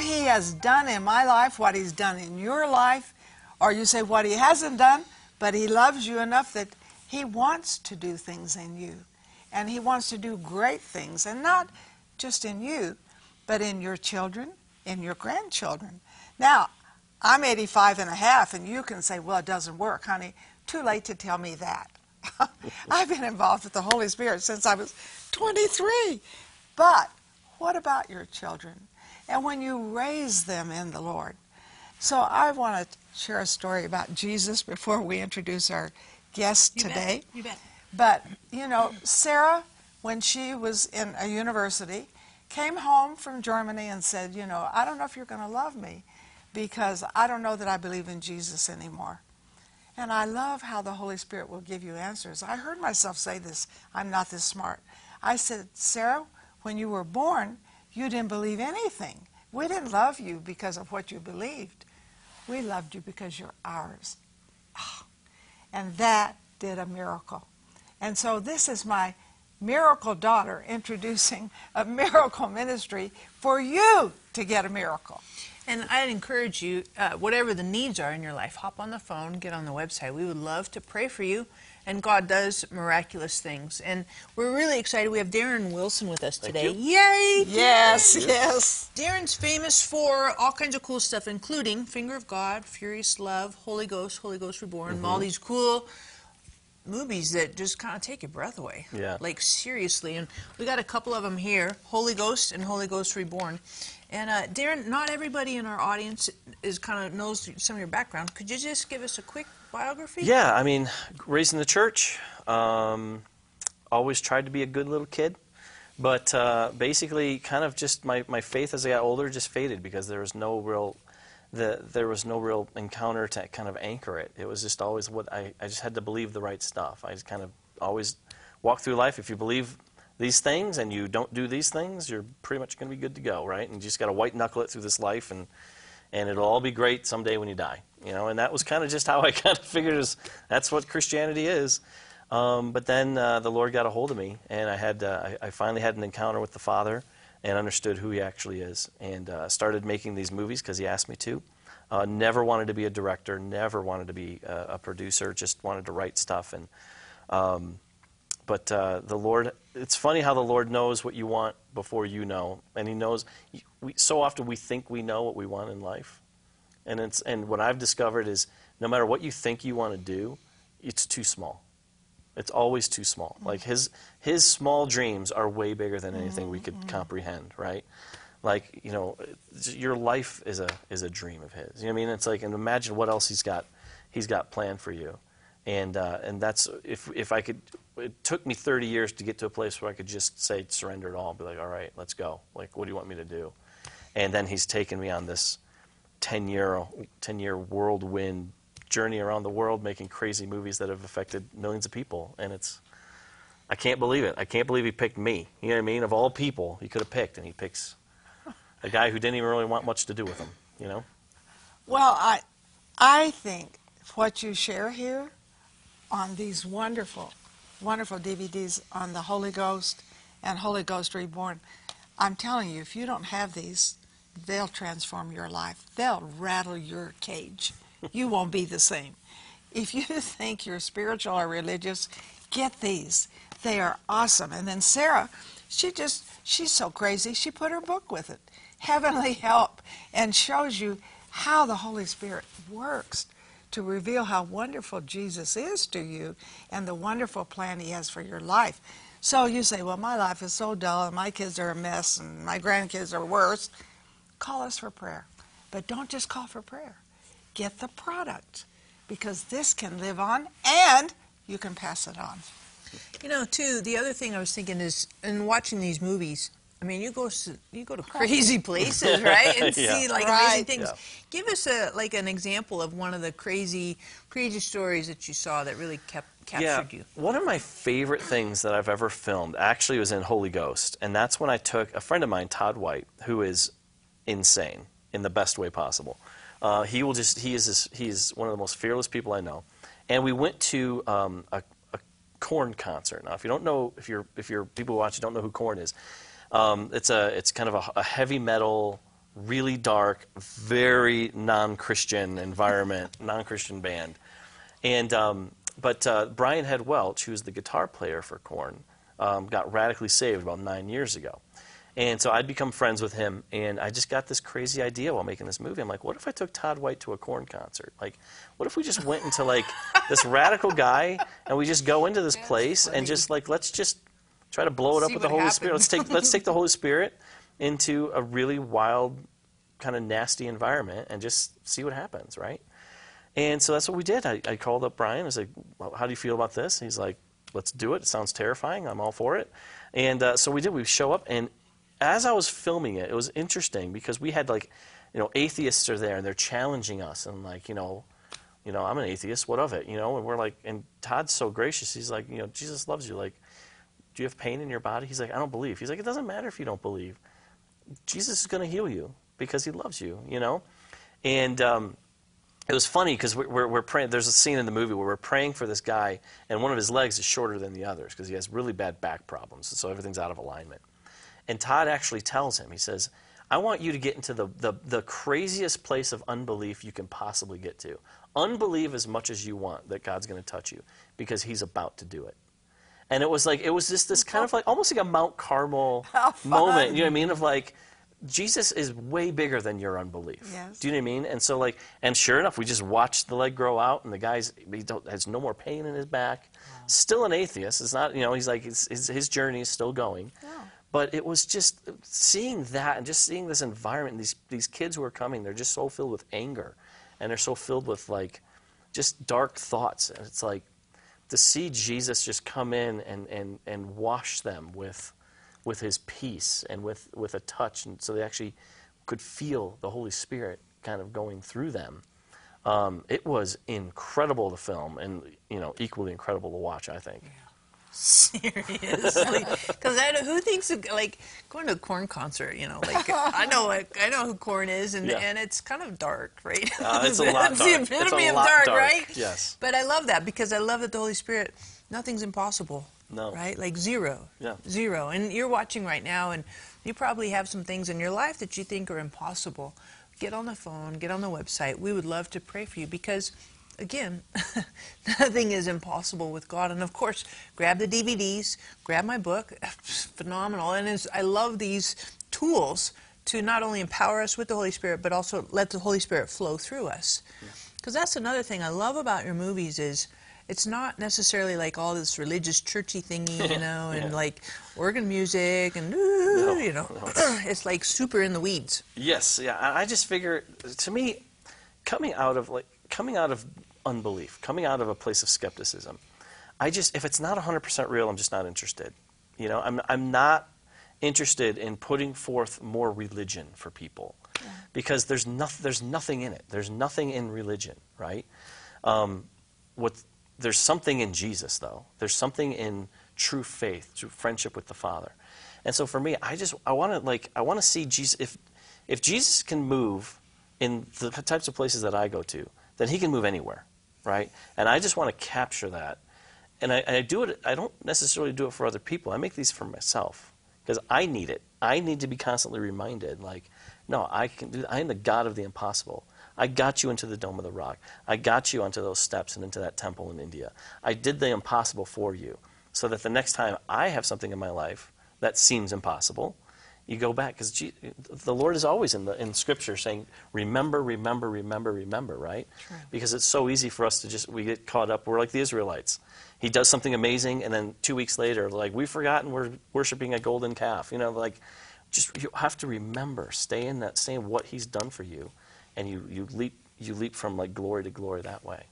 he has done in my life, what he's done in your life, or you say what he hasn't done, but he loves you enough that he wants to do things in you. And he wants to do great things, and not just in you, but in your children, in your grandchildren. Now, I'm 85 and a half, and you can say, well, it doesn't work, honey. Too late to tell me that. I've been involved with the Holy Spirit since I was 23. But what about your children? And when you raise them in the Lord. So I want to share a story about Jesus before we introduce our guest You today. Bet. You bet. But, you know, Sarah, when she was in a university, came home from Germany and said, you know, I don't know if you're going to love me because I don't know that I believe in Jesus anymore. And I love how the Holy Spirit will give you answers. I heard myself say this I'm not this smart. I said, Sarah, when you were born, you didn't believe anything. We didn't love you because of what you believed. We loved you because you're ours. Ah. And that did a miracle. And so this is my miracle daughter introducing a miracle ministry for you to get a miracle. And I'd encourage you, uh, whatever the needs are in your life, hop on the phone, get on the website. We would love to pray for you. And God does miraculous things. And we're really excited. We have Darren Wilson with us today. Yay! Yes, yes. Darren's famous for all kinds of cool stuff, including Finger of God, Furious Love, Holy Ghost, Holy Ghost Reborn, all mm-hmm. these cool movies that just kind of take your breath away. Yeah. Like seriously, and we got a couple of them here: Holy Ghost and Holy Ghost Reborn. And uh, Darren, not everybody in our audience is kind of knows some of your background. Could you just give us a quick biography? Yeah, I mean, raised in the church, um, always tried to be a good little kid, but uh, basically, kind of just my, my faith as I got older just faded because there was no real the, there was no real encounter to kind of anchor it. It was just always what I, I just had to believe the right stuff. I just kind of always walk through life. If you believe these things and you don't do these things, you're pretty much going to be good to go, right? And you just got to white knuckle it through this life, and and it'll all be great someday when you die, you know. And that was kind of just how I kind of figured is that's what Christianity is. Um, but then uh, the Lord got a hold of me, and I had uh, I, I finally had an encounter with the Father and understood who He actually is, and uh, started making these movies because He asked me to. Uh, never wanted to be a director, never wanted to be a, a producer, just wanted to write stuff. And um, but uh, the Lord, it's funny how the Lord knows what you want before you know, and He knows. We, so often we think we know what we want in life, and it's and what I've discovered is no matter what you think you want to do, it's too small. It's always too small. Like his his small dreams are way bigger than anything we could comprehend, right? Like you know, your life is a is a dream of his. You know what I mean? It's like and imagine what else he's got he's got planned for you, and uh, and that's if if I could. It took me 30 years to get to a place where I could just say surrender it all be like, all right, let's go. Like, what do you want me to do? And then he's taken me on this 10 year 10 year whirlwind journey around the world making crazy movies that have affected millions of people and it's I can't believe it. I can't believe he picked me. You know what I mean? Of all people he could have picked and he picks a guy who didn't even really want much to do with him, you know? Well, I, I think what you share here on these wonderful, wonderful DVDs on the Holy Ghost and Holy Ghost Reborn, I'm telling you, if you don't have these, they'll transform your life. They'll rattle your cage. You won't be the same. If you think you're spiritual or religious, get these. They are awesome. And then Sarah, she just, she's so crazy, she put her book with it, Heavenly Help, and shows you how the Holy Spirit works to reveal how wonderful Jesus is to you and the wonderful plan He has for your life. So you say, Well, my life is so dull, and my kids are a mess, and my grandkids are worse. Call us for prayer. But don't just call for prayer, get the product because this can live on and you can pass it on. You know, too, the other thing I was thinking is, in watching these movies, I mean, you go to, you go to crazy places, right, and Yeah. see like Right. amazing things. Yeah. Give us a like an example of one of the crazy, crazy stories that you saw that really kept captured you. One of my favorite things that I've ever filmed actually was in Holy Ghost, and that's when I took a friend of mine, Todd White, who is insane in the best way possible. Uh, he will just he is this, he is one of the most fearless people I know, and we went to um, a, a Korn concert. Now, if you don't know, if you're if you're people watching you don't know who Korn is. Um, it's a it's kind of a, a heavy metal, really dark, very non-Christian environment, non-Christian band, and um, but uh, Brian Head Welch, who's the guitar player for Korn, um, got radically saved about nine years ago. And so I'd become friends with him, and I just got this crazy idea while making this movie. I'm like, what if I took Todd White to a Korn concert? Like, what if we just went into like this radical guy, and we just go into this place and just like let's just try to blow it up See with the Holy Spirit. Let's take let's take the Holy Spirit into a really wild, kind of nasty environment and just see what happens, right? And so that's what we did. I, I called up Brian. I was like, well, "How do you feel about this?" He's like, "Let's do it. It sounds terrifying. I'm all for it." And uh, so we did. We show up, and as I was filming it, it was interesting because we had like, you know, atheists are there and they're challenging us, and like, you know, you know, I'm an atheist. What of it? You know, and we're like, and Todd's so gracious. He's like, you know, Jesus loves you. Like, do you have pain in your body? He's like, I don't believe. He's like, it doesn't matter if you don't believe. Jesus is going to heal you because he loves you. You know, and. Um, it was funny because we're, we're, we're praying. There's a scene in the movie where we're praying for this guy, and one of his legs is shorter than the others because he has really bad back problems, so everything's out of alignment. And Todd actually tells him, he says, I want you to get into the, the, the craziest place of unbelief you can possibly get to. Unbelieve as much as you want that God's going to touch you because he's about to do it. And it was like, it was just this kind of like, almost like a Mount Carmel moment, you know what I mean? Of like, Jesus is way bigger than your unbelief. Yes. Do you know what I mean? And so like, and sure enough, we just watched the leg grow out, and the guy's he don't, has no more pain in his back. Still an atheist. It's not, you know, he's like his his, his journey is still going. But it was just seeing that and just seeing this environment. And these these kids who are coming, they're just so filled with anger, and they're so filled with like, just dark thoughts. And it's like to see Jesus just come in and and and wash them with with his peace and with, with a touch, and so they actually could feel the Holy Spirit kind of going through them. Um, it was incredible to film, and you know, equally incredible to watch. I think. Seriously, because I know who thinks of, like going to a Korn concert. You know, like I know, like, I know who Korn is, and Yeah. and it's kind of dark, right? Uh, it's a lot dark. the It's a epitome of dark, dark, right? yes. But I love that because I love that the Holy Spirit, nothing's impossible. No. Right? Like zero. Yeah. Zero. And you're watching right now, and you probably have some things in your life that you think are impossible. Get on the phone, get on the website. We would love to pray for you because, again, nothing is impossible with God. And of course, grab the DVDs, grab my book. Phenomenal. And I love these tools to not only empower us with the Holy Spirit, but also let the Holy Spirit flow through us. Because that's another thing I love about your movies is it's not necessarily like all this religious churchy thingy, you know, and Yeah. like organ music and you know, it's like super in the weeds. Yes, yeah. I just figure, to me, coming out of like coming out of unbelief, coming out of a place of skepticism, I just if it's not 100% real, I'm just not interested. You know, I'm I'm not interested in putting forth more religion for people because there's nothing there's nothing in it. There's nothing in religion, right? Um, what there's something in Jesus though. There's something in true faith, true friendship with the Father. And so for me, I just I want to like I want to see Jesus if if Jesus can move in the types of places that I go to, then he can move anywhere, right? And I just want to capture that. And I, I do it I don't necessarily do it for other people. I make these for myself because I need it. I need to be constantly reminded like no, I can do I am the God of the impossible. I got you into the Dome of the Rock. I got you onto those steps and into that temple in India. I did the impossible for you so that the next time I have something in my life that seems impossible, you go back because the Lord is always in the in Scripture saying, "Remember, remember, remember, remember." Right? Because it's so easy for us to just we get caught up. We're like the Israelites. He does something amazing, and then two weeks later, like we've forgotten we're worshiping a golden calf. You know, like just you have to remember, stay in that, stay in what He's done for you, and you you leap you leap from like glory to glory that way.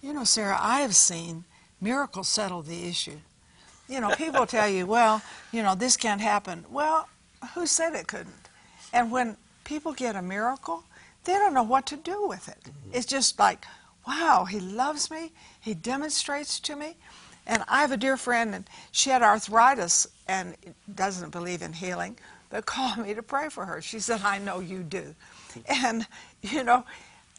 You know, Sarah, I have seen miracles settle the issue. You know, people tell you, well, you know, this can't happen. Well, who said it couldn't? And when people get a miracle, they don't know what to do with it. Mm-hmm. It's just like, wow, he loves me. He demonstrates to me. And I have a dear friend, and she had arthritis and doesn't believe in healing, but called me to pray for her. She said, I know you do. And, you know,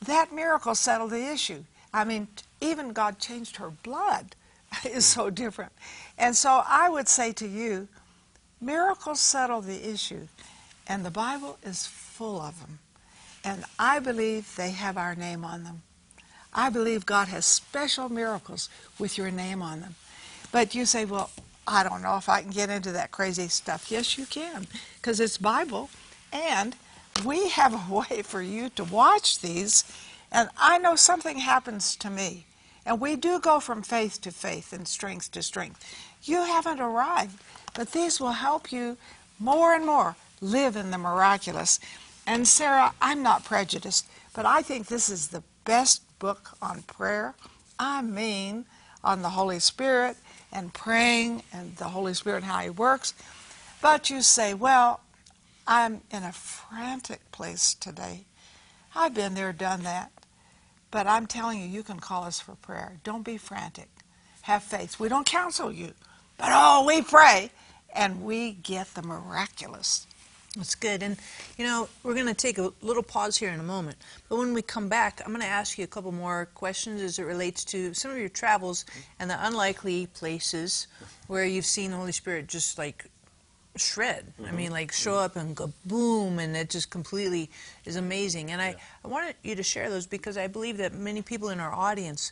that miracle settled the issue. I mean, even God changed her blood is mm-hmm. so different. And so I would say to you, Miracles settle the issue, and the Bible is full of them. And I believe they have our name on them. I believe God has special miracles with your name on them. But you say, well, I don't know if I can get into that crazy stuff. Yes, you can, because it's Bible. And we have a way for you to watch these. And I know something happens to me. And we do go from faith to faith and strength to strength. You haven't arrived, but these will help you more and more live in the miraculous. And Sarah, I'm not prejudiced, but I think this is the best book on prayer. I mean, on the Holy Spirit and praying and the Holy Spirit and how He works. But you say, well, I'm in a frantic place today. I've been there, done that. But I'm telling you, you can call us for prayer. Don't be frantic. Have faith. We don't counsel you, but oh, we pray and we get the miraculous. That's good. And, you know, we're going to take a little pause here in a moment. But when we come back, I'm going to ask you a couple more questions as it relates to some of your travels and the unlikely places where you've seen the Holy Spirit just like shred. I mm-hmm. mean, like show mm-hmm. up and go boom, and it just completely is amazing. And I, I wanted you to share those because I believe that many people in our audience.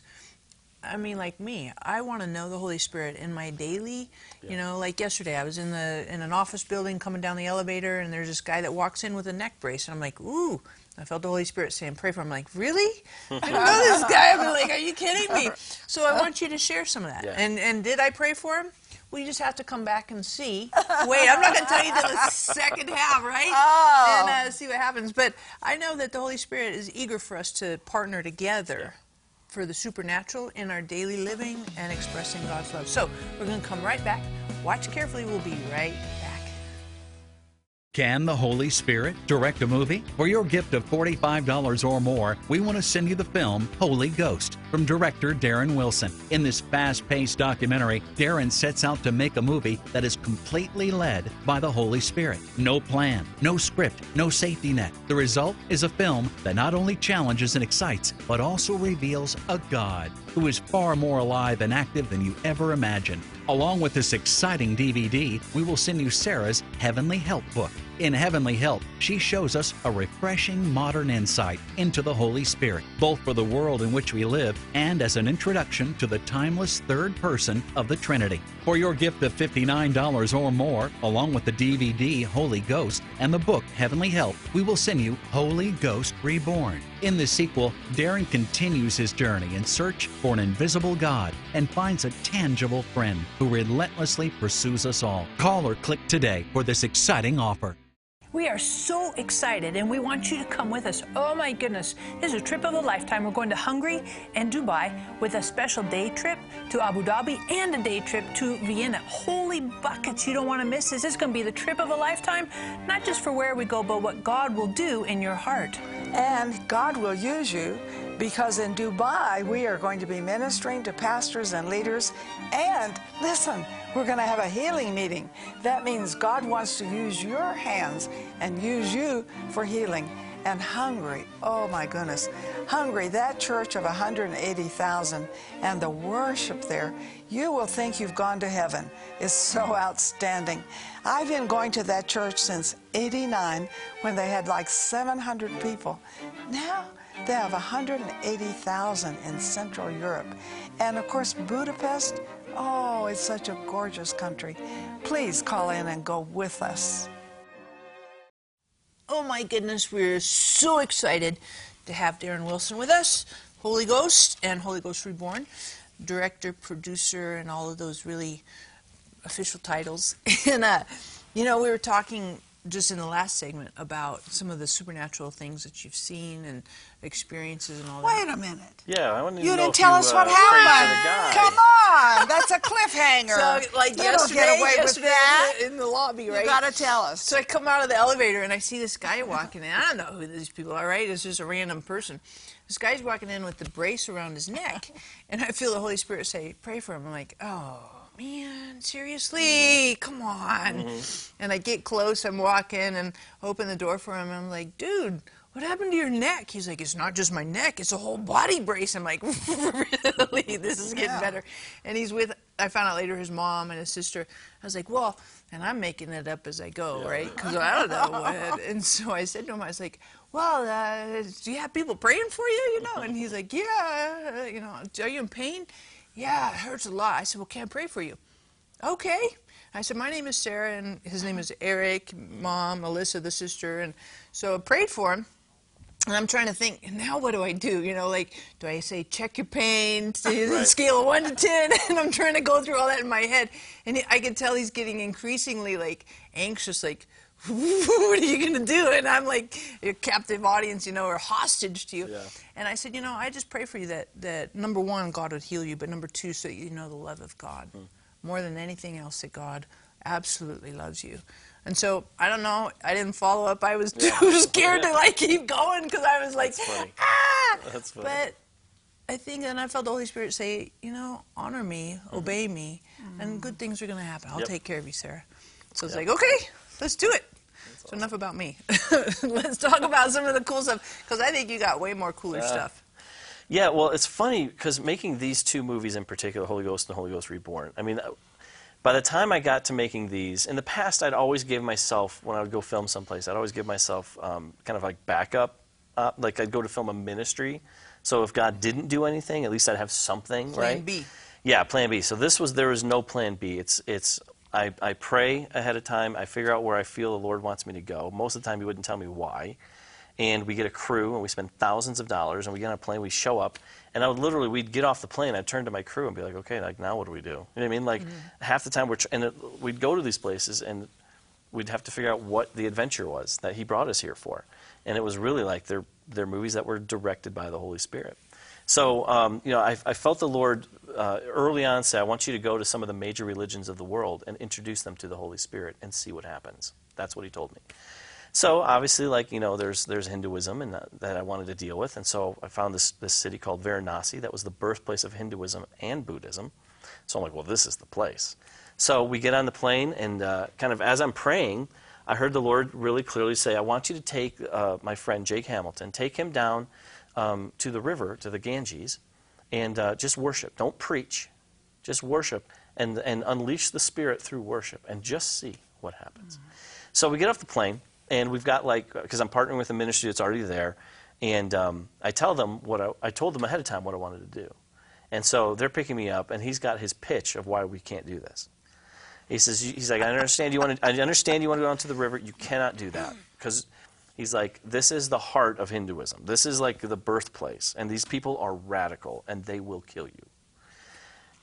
I mean, like me, I want to know the Holy Spirit in my daily. You know, like yesterday, I was in the in an office building, coming down the elevator, and there's this guy that walks in with a neck brace, and I'm like, ooh. I felt the Holy Spirit saying, "Pray for him." I'm like, really? I know this guy. I'm like, are you kidding me? So I want you to share some of that. Yeah. And and did I pray for him? You just have to come back and see. Wait, I'm not going to tell you till the second half, right? Oh. And uh, see what happens. But I know that the Holy Spirit is eager for us to partner together for the supernatural in our daily living and expressing God's love. So we're going to come right back. Watch carefully. We'll be right back. Can the Holy Spirit direct a movie? For your gift of $45 or more, we want to send you the film Holy Ghost from director Darren Wilson. In this fast paced documentary, Darren sets out to make a movie that is completely led by the Holy Spirit. No plan, no script, no safety net. The result is a film that not only challenges and excites, but also reveals a God who is far more alive and active than you ever imagined. Along with this exciting DVD, we will send you Sarah's Heavenly Help book. In Heavenly Help, she shows us a refreshing modern insight into the Holy Spirit, both for the world in which we live and as an introduction to the timeless third person of the Trinity. For your gift of $59 or more, along with the DVD Holy Ghost and the book Heavenly Help, we will send you Holy Ghost Reborn. In the sequel, Darren continues his journey in search for an invisible God and finds a tangible friend who relentlessly pursues us all. Call or click today for this exciting offer. We are so excited and we want you to come with us. Oh my goodness, this is a trip of a lifetime. We're going to Hungary and Dubai with a special day trip to Abu Dhabi and a day trip to Vienna. Holy buckets, you don't want to miss this. This is going to be the trip of a lifetime, not just for where we go, but what God will do in your heart. And God will use you because in Dubai, we are going to be ministering to pastors and leaders. And listen, we're going to have a healing meeting. That means God wants to use your hands and use you for healing. And Hungary, oh my goodness, Hungary, that church of 180,000 and the worship there, you will think you've gone to heaven. It's so outstanding. I've been going to that church since 89 when they had like 700 people. Now they have 180,000 in Central Europe. And of course, Budapest, oh, it's such a gorgeous country. Please call in and go with us. Oh my goodness, we're so excited to have Darren Wilson with us, Holy Ghost and Holy Ghost Reborn, director, producer, and all of those really official titles. And, uh, you know, we were talking just in the last segment about some of the supernatural things that you've seen and experiences and all that. Wait a minute. Yeah, I want to You know didn't if tell you, us uh, what prayed for the happened. Come on, that's a cliffhanger. So, like you yesterday, don't get away with that. In, the, in the lobby, right? You got to tell us. So I come out of the elevator and I see this guy walking in. I don't know who these people are, right? It's just a random person. This guy's walking in with the brace around his neck, and I feel the Holy Spirit say, "Pray for him." I'm like, "Oh man, seriously? Come on!" And I get close. I'm walking and open the door for him. And I'm like, "Dude." What happened to your neck? He's like, it's not just my neck, it's a whole body brace. I'm like, really? This is getting Yeah. better. And he's with I found out later his mom and his sister. I was like, well, and I'm making it up as I go, right? Because I don't know what. And so I said to him, I was like, well, uh, do you have people praying for you? You know? And he's like, yeah. You know, are you in pain? Yeah, it hurts a lot. I said, well, can I pray for you? Okay. I said, my name is Sarah, and his name is Eric, mom, Alyssa, the sister. And so I prayed for him. And I'm trying to think, now what do I do? You know, like, do I say, check your pain Right. scale of 1 to 10? And I'm trying to go through all that in my head. And I can tell he's getting increasingly, like, anxious, like, what are you going to do? And I'm like, your captive audience, you know, or hostage to you. Yeah. And I said, you know, I just pray for you that, that number one, God would heal you, but number two, so you know the love of God. Hmm. More than anything else, that God absolutely loves you. And so, I don't know, I didn't follow up. I was too scared to like keep going because I was like, That's funny. ah! That's funny. But I think, and I felt the Holy Spirit say, you know, honor me, obey me, and good things are going to happen. I'll. Yep. take care of you, Sarah. So it's Yep. like, okay, let's do it. So enough about me. let's talk about some of the cool stuff because I think you got way more cooler stuff. Yeah, well, it's funny because making these two movies in particular, Holy Ghost and Holy Ghost Reborn, I mean, uh, by the time I got to making these, in the past, I'd always give myself, when I would go film someplace, I'd always give myself um, kind of like backup. Uh, like I'd go to film a ministry. So if God didn't do anything, at least I'd have something, Plan right? B. Yeah, plan B. So this was, there was no plan B. It's, it's, I, I pray ahead of time. I figure out where I feel the Lord wants me to go. Most of the time, He wouldn't tell me why. And we get a crew and we spend thousands of dollars and we get on a plane we show up and i would literally we'd get off the plane i'd turn to my crew and be like okay like now what do we do? You know what i mean? Like half the time we're tr- and it, we'd go to these places and we'd have to figure out what the adventure was that he brought us here for. And it was really like they're, they're movies that were directed by the holy spirit. So um, you know I, I felt the lord uh, early on say i want you to go to some of the major religions of the world and introduce them to the holy spirit and see what happens that's what he told me so obviously, like you know, there's there's Hinduism and that, that I wanted to deal with, and so I found this this city called Varanasi that was the birthplace of Hinduism and Buddhism. So I'm like, well, this is the place. So we get on the plane, and uh, kind of as I'm praying, I heard the Lord really clearly say, I want you to take uh, my friend Jake Hamilton, take him down um, to the river, to the Ganges, and uh, just worship. Don't preach, just worship, and and unleash the Spirit through worship, and just see what happens. So we get off the plane, and we've got like, because I'm partnering with a ministry that's already there, and um, I tell them what I, I told them ahead of time what I wanted to do. And so they're picking me up, and he's got his pitch of why we can't do this. He says, he's like, I understand you want to, I understand you want to go down to the river. You cannot do that because he's like, this is the heart of Hinduism. This is like the birthplace, and these people are radical, and they will kill you.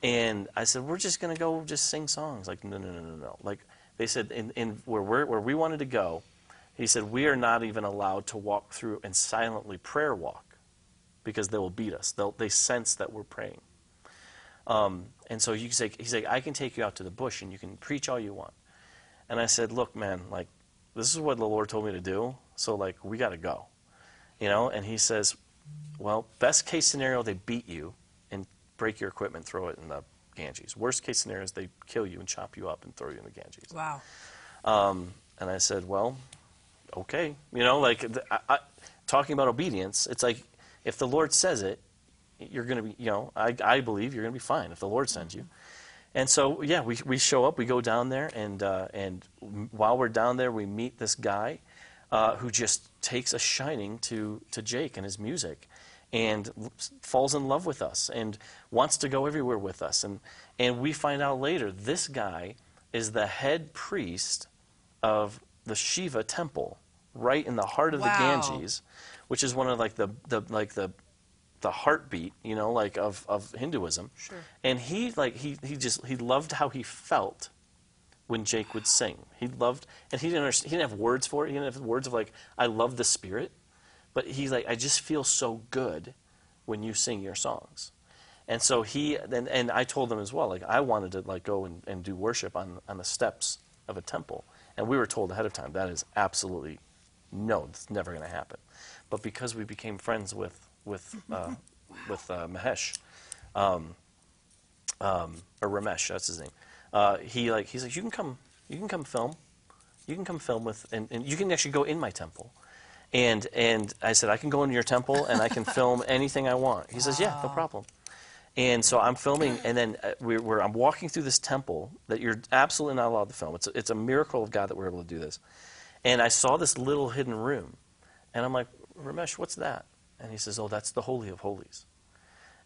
And I said, we're just going to go just sing songs. Like, no, no, no, no, no. Like, they said, in, in where, we're, where we wanted to go, he said, we are not even allowed to walk through and silently prayer walk because they will beat us. They'll, they sense that we're praying. Um, and so you say, he's like, I can take you out to the bush and you can preach all you want. And I said, look, man, like, this is what the Lord told me to do. So, like, we got to go. You know? And he says, well, best case scenario, they beat you and break your equipment, throw it in the Ganges. Worst case scenario is they kill you and chop you up and throw you in the Ganges. Wow. Um, and I said, well, okay. You know, like I, I, talking about obedience, it's like if the Lord says it, you're going to be, you know, I, I believe you're going to be fine if the Lord sends you. And so, yeah, we, we show up, we go down there, and, uh, and while we're down there, we meet this guy uh, who just takes a shining to, to Jake and his music and falls in love with us and wants to go everywhere with us. And, and we find out later this guy is the head priest of the Shiva temple right in the heart of Wow. the Ganges, which is one of like the, the like the the heartbeat, you know, like of, of Hinduism. Sure. And he like he, he just he loved how he felt when Jake would sing. He loved and he didn't understand, he didn't have words for it. He didn't have words of like I love the spirit, but he's like I just feel so good when you sing your songs. And so he and, and I told them as well like I wanted to like go and, and do worship on on the steps of a temple. And we were told ahead of time that is absolutely no, it's never going to happen. But because we became friends with with uh, with uh, Mahesh, um, um, or Ramesh, that's his name. Uh, he like he's like you can come, you can come film, you can come film with, and, and you can actually go in my temple. And and I said I can go into your temple and I can film anything I want. He says yeah, no problem. And so I'm filming, and then uh, we're, we're, I'm walking through this temple that you're absolutely not allowed to film. It's a, it's a miracle of God that we're able to do this. And I saw this little hidden room, and I'm like, Ramesh, what's that? And he says, Oh, that's the Holy of Holies.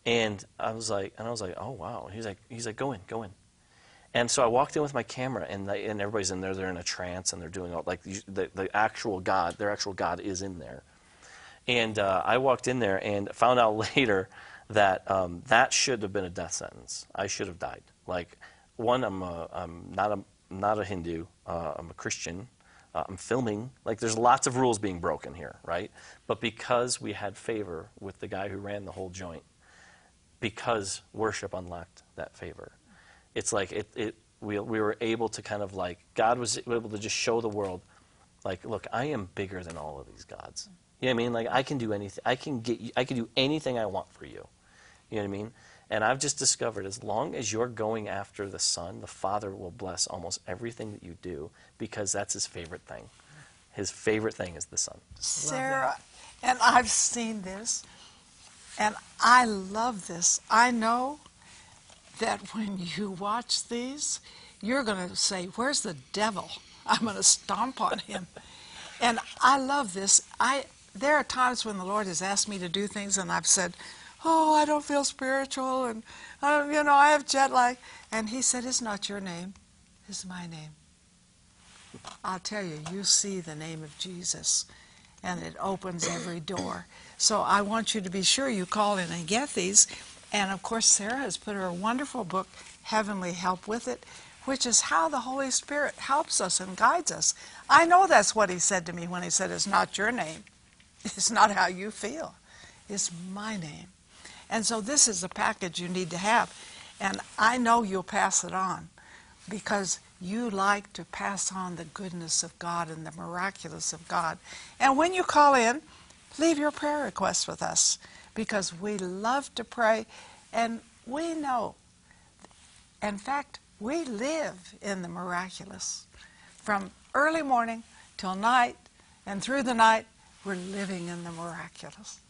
And I was like, and I was like, Oh wow. He's like, he's like, go in, go in. And so I walked in with my camera, and, and everybody's in there. They're in a trance, and they're doing all like the, the, the actual God. Their actual God is in there. And uh, I walked in there and found out later that um, that should have been a death sentence. I should have died. Like, one, I'm, a, I'm not a not a Hindu. Uh, I'm a Christian. Uh, I'm filming. Like, there's lots of rules being broken here, right? But because we had favor with the guy who ran the whole joint, because worship unlocked that favor, it's like it, it we, we were able to kind of like God was able to just show the world, like, look, I am bigger than all of these gods. You know what I mean? Like I can do anything. I can get. You, I can do anything I want for you. You know what I mean? And I've just discovered as long as you're going after the Son, the Father will bless almost everything that you do because that's his favorite thing. His favorite thing is the Son. Sarah, and I've seen this, and I love this. I know that when you watch these, you're going to say, Where's the devil? I'm going to stomp on him. And I love this. I there are times when the Lord has asked me to do things, and I've said, "Oh, I don't feel spiritual," and uh, you know, I have jet lag. And He said, "It's not your name; it's my name." I'll tell you, you see the name of Jesus, and it opens every door. So I want you to be sure you call in and get these. And of course, Sarah has put her wonderful book, Heavenly Help, with it, which is how the Holy Spirit helps us and guides us. I know that's what he said to me when he said, It's not your name. It's not how you feel. It's my name. And so this is a package you need to have. And I know you'll pass it on because you like to pass on the goodness of God and the miraculous of God. And when you call in, leave your prayer request with us because we love to pray and we know. In fact, we live in the miraculous. From early morning till night and through the night, we're living in the miraculous.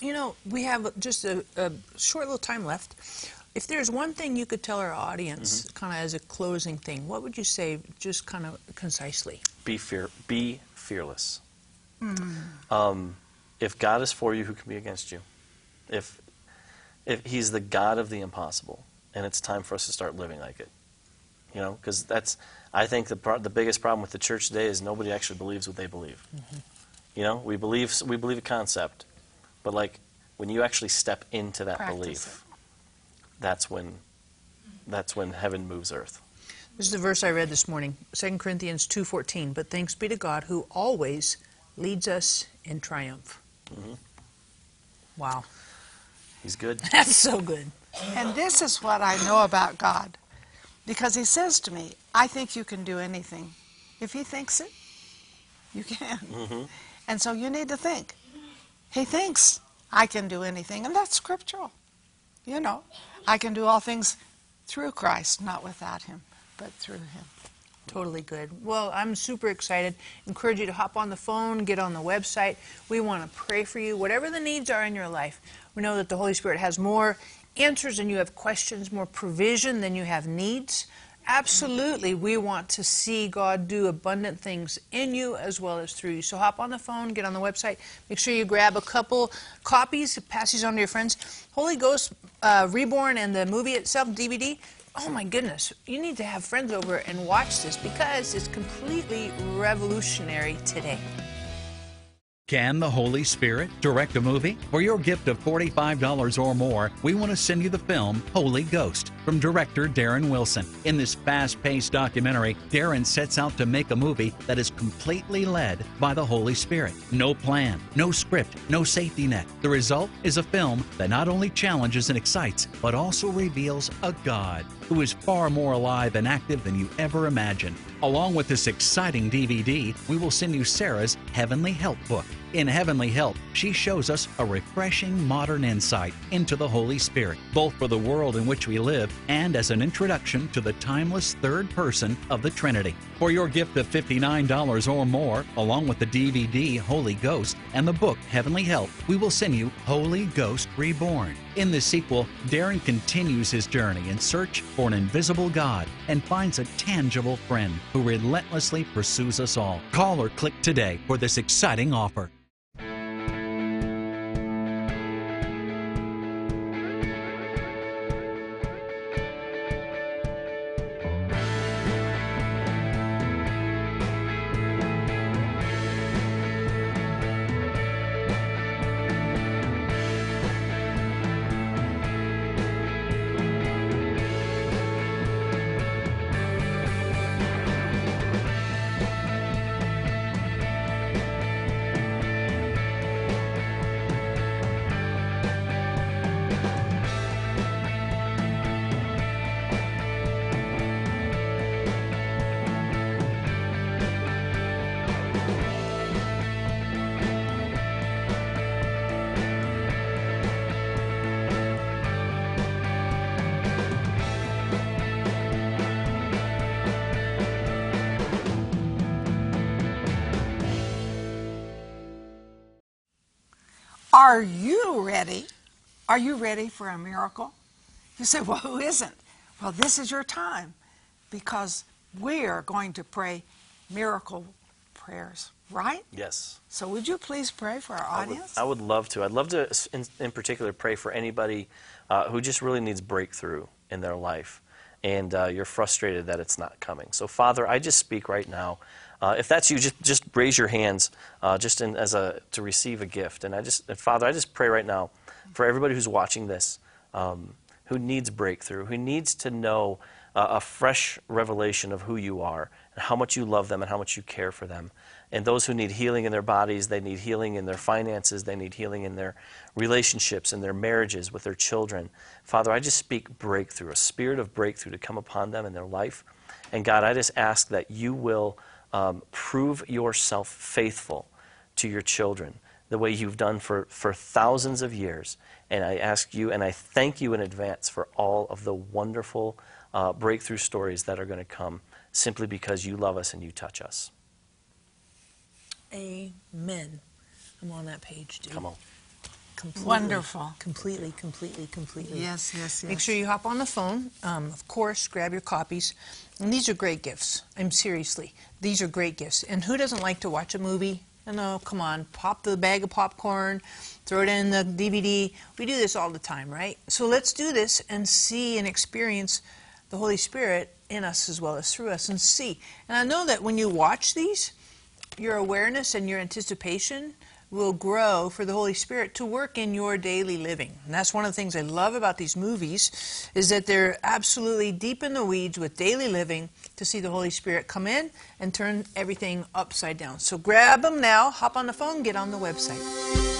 You know, we have just a, a short little time left. If there's one thing you could tell our audience, Mm-hmm. kind of as a closing thing, what would you say, just kind of concisely? Be fear. Be fearless. Um, if God is for you, who can be against you? If if He's the God of the impossible, and it's time for us to start living like it. You know, because that's I think the pro- the biggest problem with the church today is nobody actually believes what they believe. Mm-hmm. You know, we believe we believe a concept, but like when you actually step into that Practice belief, that's when that's when heaven moves earth. This is the verse I read this morning, 2 Corinthians 2:14. But thanks be to God who always leads us in triumph. Mm-hmm. Wow, He's good. that's so good. And this is what I know about God. Because He says to me, I think you can do anything. If He thinks it, you can. And so you need to think. He thinks I can do anything. And that's scriptural. You know, I can do all things through Christ, not without Him, but through Him. Totally good. Well, I'm super excited. Encourage you to hop on the phone, get on the website. We want to pray for you, whatever the needs are in your life. We know that the Holy Spirit has more answers than you have questions, more provision than you have needs. Absolutely, we want to see God do abundant things in you as well as through you. So hop on the phone, get on the website. Make sure you grab a couple copies, pass these on to your friends. Holy Ghost uh, Reborn and the movie itself, DVD. Oh my goodness, you need to have friends over and watch this because it's completely revolutionary today. Can the Holy Spirit direct a movie? For your gift of $45 or more, we want to send you the film Holy Ghost from director Darren Wilson. In this fast paced documentary, Darren sets out to make a movie that is completely led by the Holy Spirit. No plan, no script, no safety net. The result is a film that not only challenges and excites, but also reveals a God who is far more alive and active than you ever imagined. Along with this exciting DVD, we will send you Sarah's Heavenly Help book. In Heavenly Help, she shows us a refreshing modern insight into the Holy Spirit, both for the world in which we live and as an introduction to the timeless third person of the Trinity. For your gift of $59 or more, along with the DVD Holy Ghost and the book Heavenly Help, we will send you Holy Ghost Reborn. In the sequel, Darren continues his journey in search for an invisible God and finds a tangible friend who relentlessly pursues us all. Call or click today for this exciting offer. Are you ready? Are you ready for a miracle? You say, well, who isn't? Well, this is your time because we are going to pray miracle prayers, right? Yes. So, would you please pray for our I would, audience? I would love to. I'd love to, in, in particular, pray for anybody uh, who just really needs breakthrough in their life and uh, you're frustrated that it's not coming. So, Father, I just speak right now. Uh, if that's you, just, just raise your hands uh, just in, as a, to receive a gift. And I just, and Father, I just pray right now for everybody who's watching this um, who needs breakthrough, who needs to know uh, a fresh revelation of who you are and how much you love them and how much you care for them. And those who need healing in their bodies, they need healing in their finances, they need healing in their relationships, in their marriages, with their children. Father, I just speak breakthrough, a spirit of breakthrough to come upon them in their life. And God, I just ask that you will um, prove yourself faithful to your children the way you've done for, for thousands of years. And I ask you, and I thank you in advance for all of the wonderful uh, breakthrough stories that are going to come simply because you love us and you touch us. Amen. I'm on that page, dude. Come on. Completely, Wonderful. Completely, completely, completely. Yes, yes, Make sure you hop on the phone. Um, of course, grab your copies. And these are great gifts. I'm seriously. These are great gifts. And who doesn't like to watch a movie? I know, come on, pop the bag of popcorn, throw it in the DVD. We do this all the time, right? So let's do this and see and experience the Holy Spirit in us as well as through us and see. And I know that when you watch these, your awareness and your anticipation will grow for the Holy Spirit to work in your daily living. And that's one of the things I love about these movies is that they're absolutely deep in the weeds with daily living to see the Holy Spirit come in and turn everything upside down. So grab them now, hop on the phone, get on the website.